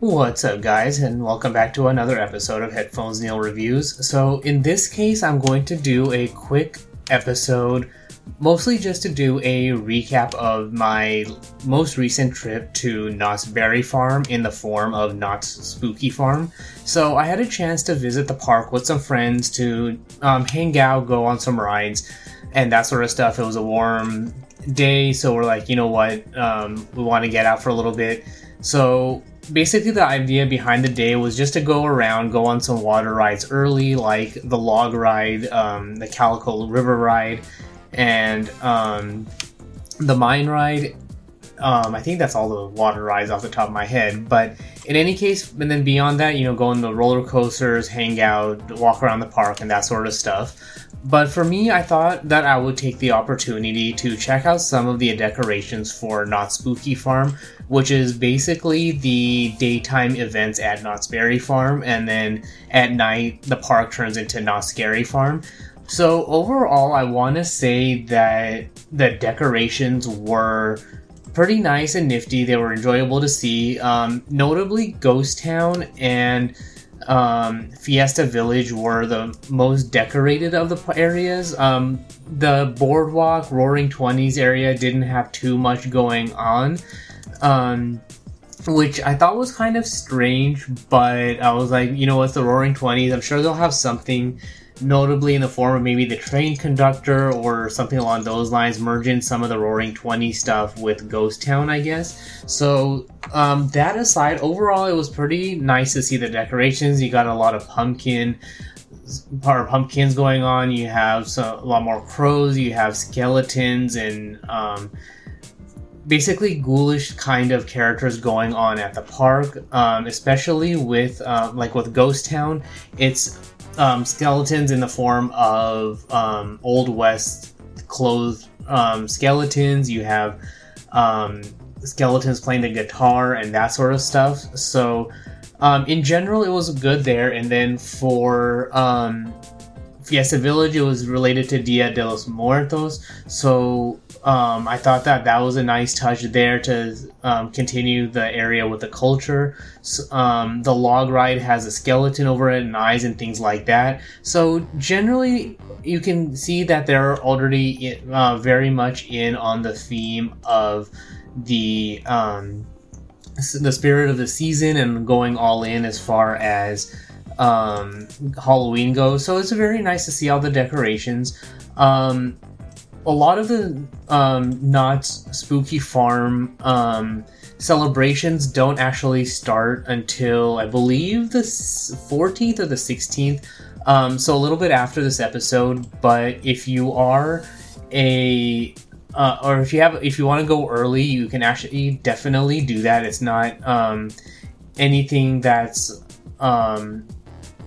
What's up, guys, and welcome back to another episode of Headphones Neil Reviews. So, in this case, I'm going to do a quick episode, mostly just to do a recap of my most recent trip to Knott's Berry Farm in the form of Knott's Spooky Farm. So, I had a chance to visit the park with some friends to um, hang out, go on some rides, and that sort of stuff. It was a warm day, so we're like, you know what, um, we want to get out for a little bit. So basically the idea behind the day was just to go around, go on some water rides early, like the log ride, um, the Calico River ride, and um, the mine ride. Um, I think that's all the water rides off the top of my head. But in any case, and then beyond that, you know, go on the roller coasters, hang out, walk around the park, and that sort of stuff. But for me, I thought that I would take the opportunity to check out some of the decorations for Knott's Spooky Farm, which is basically the daytime events at Knott's Berry Farm, and then at night the park turns into Knott's Scary Farm. So overall, I want to say that the decorations were pretty nice and nifty. They were enjoyable to see. Um, notably, Ghost Town and um, Fiesta Village were the most decorated of the areas. Um, the Boardwalk, Roaring Twenties area didn't have too much going on, um, which I thought was kind of strange. But I was like, you know what's the Roaring Twenties? I'm sure they'll have something notably in the form of maybe the train conductor or something along those lines, merging some of the Roaring Twenty stuff with Ghost Town, I guess. So, um, that aside, overall, it was pretty nice to see the decorations. You got a lot of pumpkin. Part pumpkins going on. You have some, a lot more crows. You have skeletons and um, basically ghoulish kind of characters going on at the park, um, especially with uh, like with Ghost Town. It's um, skeletons in the form of um, old west clothed um, skeletons. You have um, skeletons playing the guitar and that sort of stuff. So um, in general, it was good there. And then for um, Fiesta Village, it was related to Dia de los Muertos. So um, I thought that that was a nice touch there to um, continue the area with the culture. So, um, the log ride has a skeleton over it and eyes and things like that. So generally, you can see that they're already uh, very much in on the theme of the um, the spirit of the season and going all in as far as um, Halloween goes. So it's very nice to see all the decorations. Um, a lot of the um, Knott's Spooky Farm um, celebrations don't actually start until I believe the 14th or the 16th. Um, so a little bit after this episode. But if you are a uh, or if you have if you want to go early, you can actually definitely do that. It's not um, anything that's um,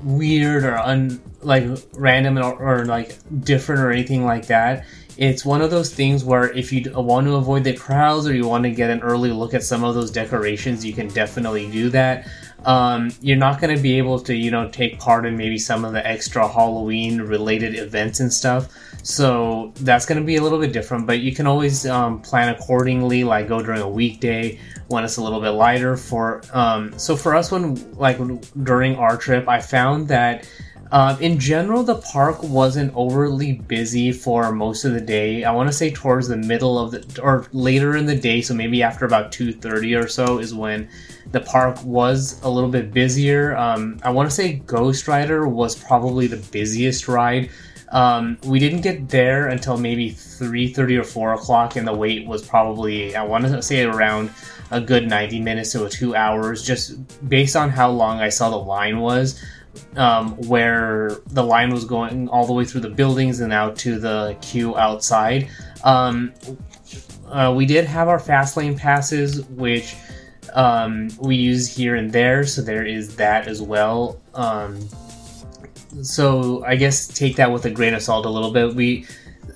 weird or un like random or, or like different or anything like that it's one of those things where if you want to avoid the crowds or you want to get an early look at some of those decorations, you can definitely do that. Um, you're not going to be able to, you know, take part in maybe some of the extra Halloween related events and stuff. So that's going to be a little bit different, but you can always um, plan accordingly, like go during a weekday when it's a little bit lighter. For um, so for us, when like during our trip, I found that um, in general, the park wasn't overly busy for most of the day. I want to say towards the middle of the or later in the day, so maybe after about two thirty or so is when the park was a little bit busier. Um, I want to say Ghost Rider was probably the busiest ride. Um, we didn't get there until maybe three thirty or four o'clock, and the wait was probably I want to say around a good ninety minutes to two hours, just based on how long I saw the line was um, where the line was going all the way through the buildings and out to the queue outside. Um, uh, we did have our fast lane passes, which um, we use here and there, so there is that as well. Um, so I guess take that with a grain of salt a little bit. We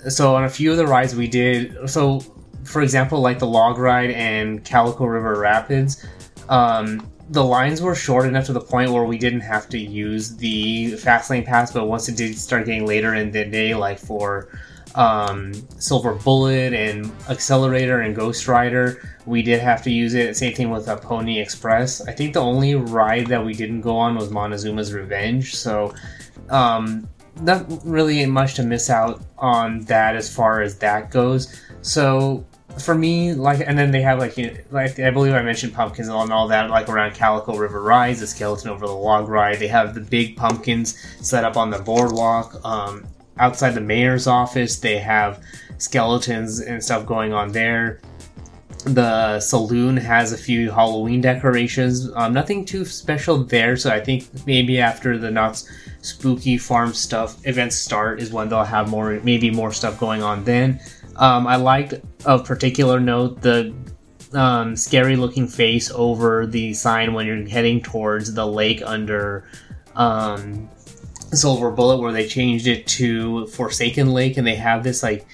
so on a few of the rides we did so for example like the log ride and Calico River Rapids. Um, the lines were short enough to the point where we didn't have to use the fast lane pass, but once it did start getting later in the day, like for um, Silver Bullet and Accelerator and Ghost Rider. We did have to use it. Same thing with uh, Pony Express. I think the only ride that we didn't go on was Montezuma's Revenge. So, um, not really much to miss out on that as far as that goes. So for me, like, and then they have like, you know, like I believe I mentioned pumpkins and all that, like around Calico River Rise, the skeleton over the log ride. They have the big pumpkins set up on the boardwalk. Um, outside the mayor's office, they have skeletons and stuff going on there. The saloon has a few Halloween decorations. Um, nothing too special there, so I think maybe after the Knott's Spooky Farm stuff events start is when they'll have more, maybe more stuff going on then. Um, I liked of particular note the um, scary looking face over the sign when you're heading towards the lake under um, Silver Bullet, where they changed it to Forsaken Lake, and they have this like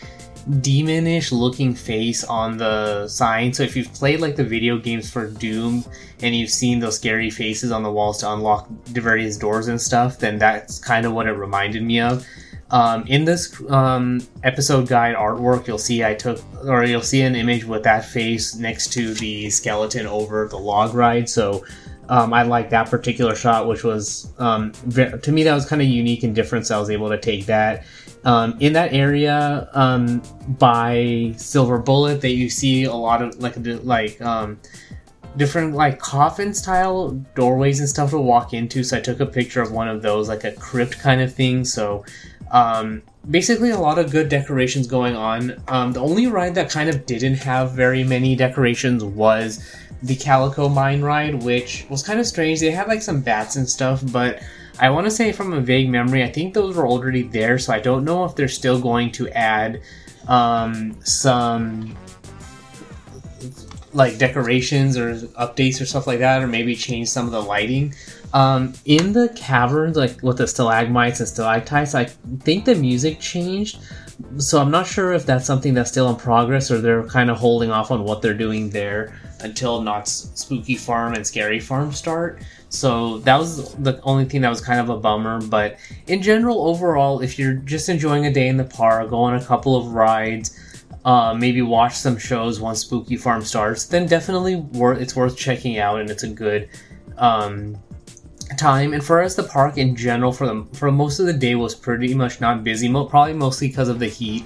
demonish looking face on the sign. So if you've played like the video games for Doom and you've seen those scary faces on the walls to unlock various doors and stuff, then that's kind of what it reminded me of. Um, in this um, episode guide artwork, you'll see I took, or you'll see an image with that face next to the skeleton over the log ride. So um, I like that particular shot, which was um, to me that was kind of unique and different. So I was able to take that. Um, in that area um, by Silver Bullet, that you see a lot of like like different like coffin style doorways and stuff to walk into. So I took a picture of one of those, like a crypt kind of thing. So um, basically, a lot of good decorations going on. Um, the only ride that kind of didn't have very many decorations was the Calico Mine ride, which was kind of strange. They had like some bats and stuff, but I want to say from a vague memory, I think those were already there, so I don't know if they're still going to add um, some like decorations or updates or stuff like that, or maybe change some of the lighting. Um, in the caverns, like with the stalagmites and stalactites, I think the music changed. So I'm not sure if that's something that's still in progress or they're kind of holding off on what they're doing there until Knott's Spooky Farm and Scary Farm start. So that was the only thing that was kind of a bummer. But in general, overall, if you're just enjoying a day in the park, go on a couple of rides, uh, maybe watch some shows once Spooky Farm starts, then definitely wor- it's worth checking out and it's a good um, time. And for us, the park in general for the for most of the day was pretty much not busy, probably mostly because of the heat,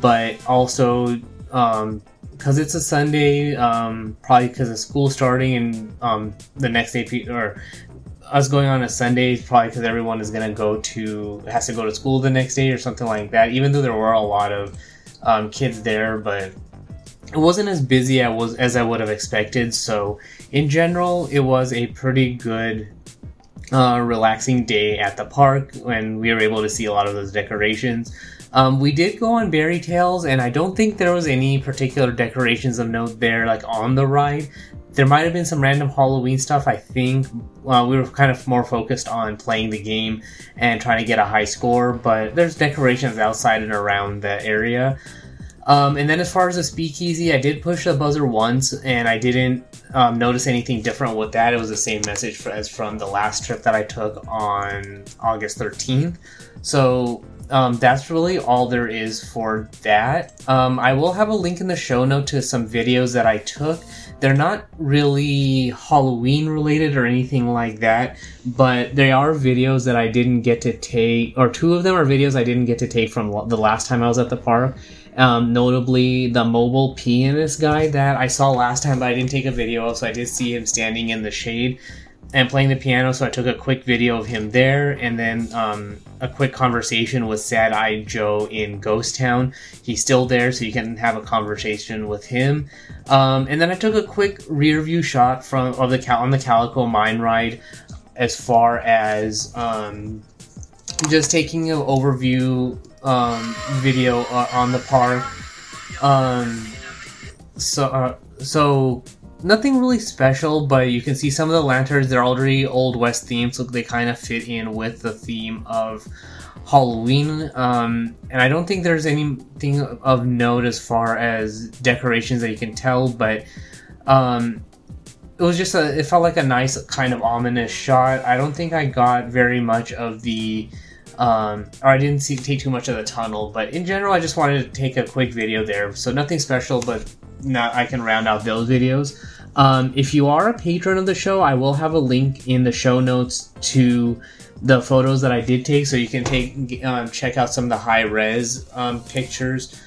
but also because um, it's a Sunday, um, probably because of school starting and um, the next day or us going on a Sunday probably because everyone is gonna go to has to go to school the next day or something like that. Even though there were a lot of um, kids there, but it wasn't as busy as, was, as I would have expected. So, in general, it was a pretty good, uh, relaxing day at the park when we were able to see a lot of those decorations. Um, we did go on Berry Tales, and I don't think there was any particular decorations of note there, like on the ride. There might have been some random Halloween stuff. I think uh, we were kind of more focused on playing the game and trying to get a high score, but there's decorations outside and around the area. Um, and then as far as the speakeasy, I did push the buzzer once, and I didn't um, notice anything different with that. It was the same message for, as from the last trip that I took on August 13th. So um, that's really all there is for that. Um, I will have a link in the show note to some videos that I took. They're not really Halloween related or anything like that, but they are videos that I didn't get to take, or two of them are videos I didn't get to take from the last time I was at the park. Um, notably, the mobile pianist guy that I saw last time, but I didn't take a video of, so I did see him standing in the shade and playing the piano. So I took a quick video of him there, and then um, a quick conversation with Sad Eyed Joe in Ghost Town. He's still there, so you can have a conversation with him. Um, and then I took a quick rear view shot from of the on the Calico Mine ride, as far as um, just taking an overview um, video uh, on the park. Um, so, uh, so nothing really special, but you can see some of the lanterns. They're already old west themed, so they kind of fit in with the theme of Halloween. Um, and I don't think there's anything of note as far as decorations that you can tell, but um, it was just a. It felt like a nice kind of ominous shot. I don't think I got very much of the Um, or I didn't see, take too much of the tunnel, but in general, I just wanted to take a quick video there. So nothing special, but now I can round out those videos. Um, if you are a patron of the show, I will have a link in the show notes to the photos that I did take, so you can take um, check out some of the high res um, pictures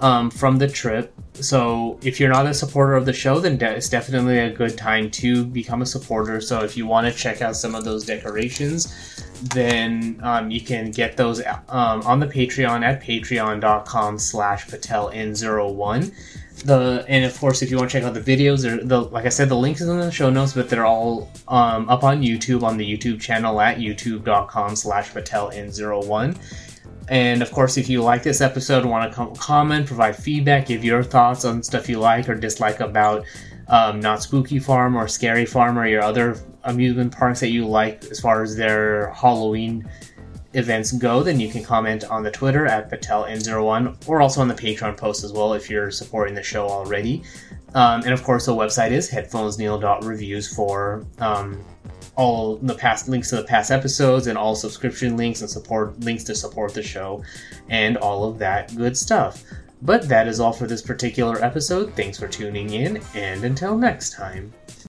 um, from the trip. So if you're not a supporter of the show, then de- it's definitely a good time to become a supporter. So if you want to check out some of those decorations, then um, you can get those um, on the Patreon at patreon.com slash pateln01 the and of course if you want to check out the videos the like i said the link is in the show notes but they're all um, up on youtube on the youtube channel at youtube.com slash pateln01 and of course if you like this episode want to com- comment provide feedback give your thoughts on stuff you like or dislike about um, Knott's spooky farm or scary farm or your other amusement parks that you like as far as their halloween events go, then you can comment on the Twitter at PatelN01 or also on the Patreon post as well if you're supporting the show already. Um, and of course, the website is headphonesneil.reviews for um, all the past links to the past episodes and all subscription links and support links to support the show and all of that good stuff. But that is all for this particular episode. Thanks for tuning in, and until next time.